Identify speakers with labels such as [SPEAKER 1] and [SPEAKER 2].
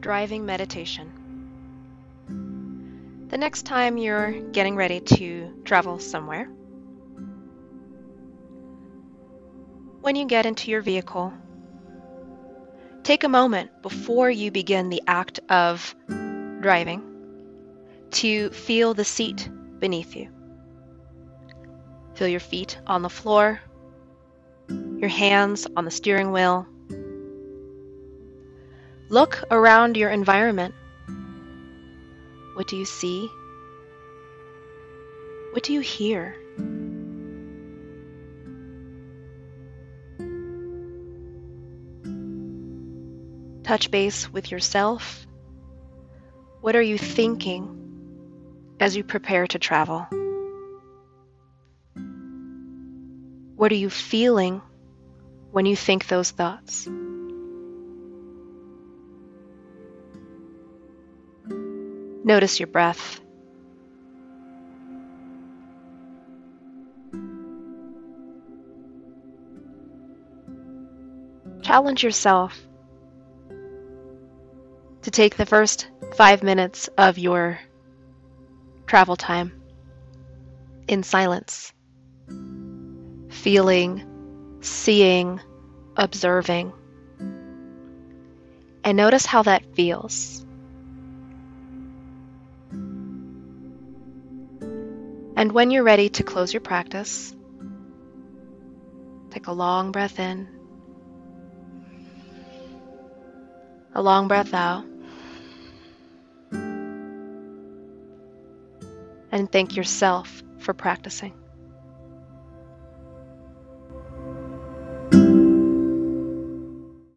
[SPEAKER 1] driving meditation. The next time you're getting ready to travel somewhere, when you get into your vehicle, take a moment before you begin the act of driving to feel the seat beneath you. Feel your feet on the floor, your hands on the steering wheel. Look around your environment. What do you see? What do you hear? Touch base with yourself. What are you thinking as you prepare to travel? What are you feeling when you think those thoughts? Notice your breath. Challenge yourself to take the first five minutes of your travel time in silence, feeling, seeing, observing, and notice how that feels. And when you're ready to close your practice, take a long breath in, a long breath out. and thank yourself for practicing.